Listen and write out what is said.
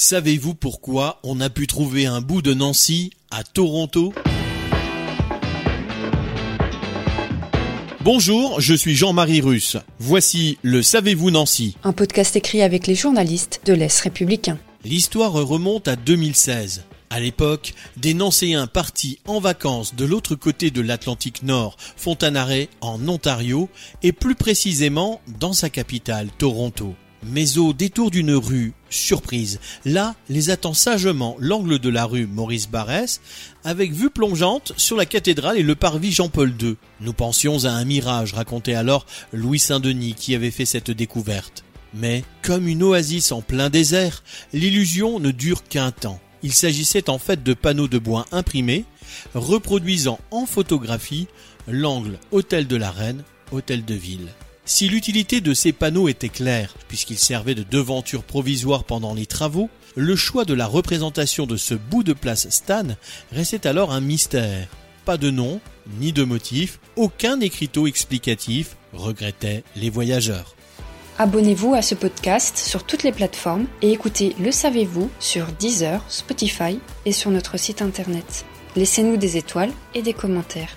Savez-vous pourquoi on a pu trouver un bout de Nancy à Toronto? Bonjour, je suis Jean-Marie Russe. Voici le Savez-vous Nancy Un podcast écrit avec les journalistes de l'Est républicain. L'histoire remonte à 2016. À l'époque, des Nancéens partis en vacances de l'autre côté de l'Atlantique Nord, Fontanaré, en Ontario, et plus précisément dans sa capitale, Toronto. Mais au détour d'une rue, surprise, là les attend sagement l'angle de la rue Maurice Barrès, avec vue plongeante sur la cathédrale et le parvis Jean-Paul II. Nous pensions à un mirage, racontait alors Louis Saint-Denis qui avait fait cette découverte. Mais, comme une oasis en plein désert, l'illusion ne dure qu'un temps. Il s'agissait en fait de panneaux de bois imprimés, reproduisant en photographie l'angle Hôtel de la Reine, Hôtel de Ville. Si l'utilité de ces panneaux était claire, puisqu'ils servaient de devanture provisoire pendant les travaux, le choix de la représentation de ce bout de place Stan restait alors un mystère. Pas de nom, ni de motif, aucun écriteau explicatif, regrettaient les voyageurs. Abonnez-vous à ce podcast sur toutes les plateformes et écoutez Le Savez-vous sur Deezer, Spotify et sur notre site internet. Laissez-nous des étoiles et des commentaires.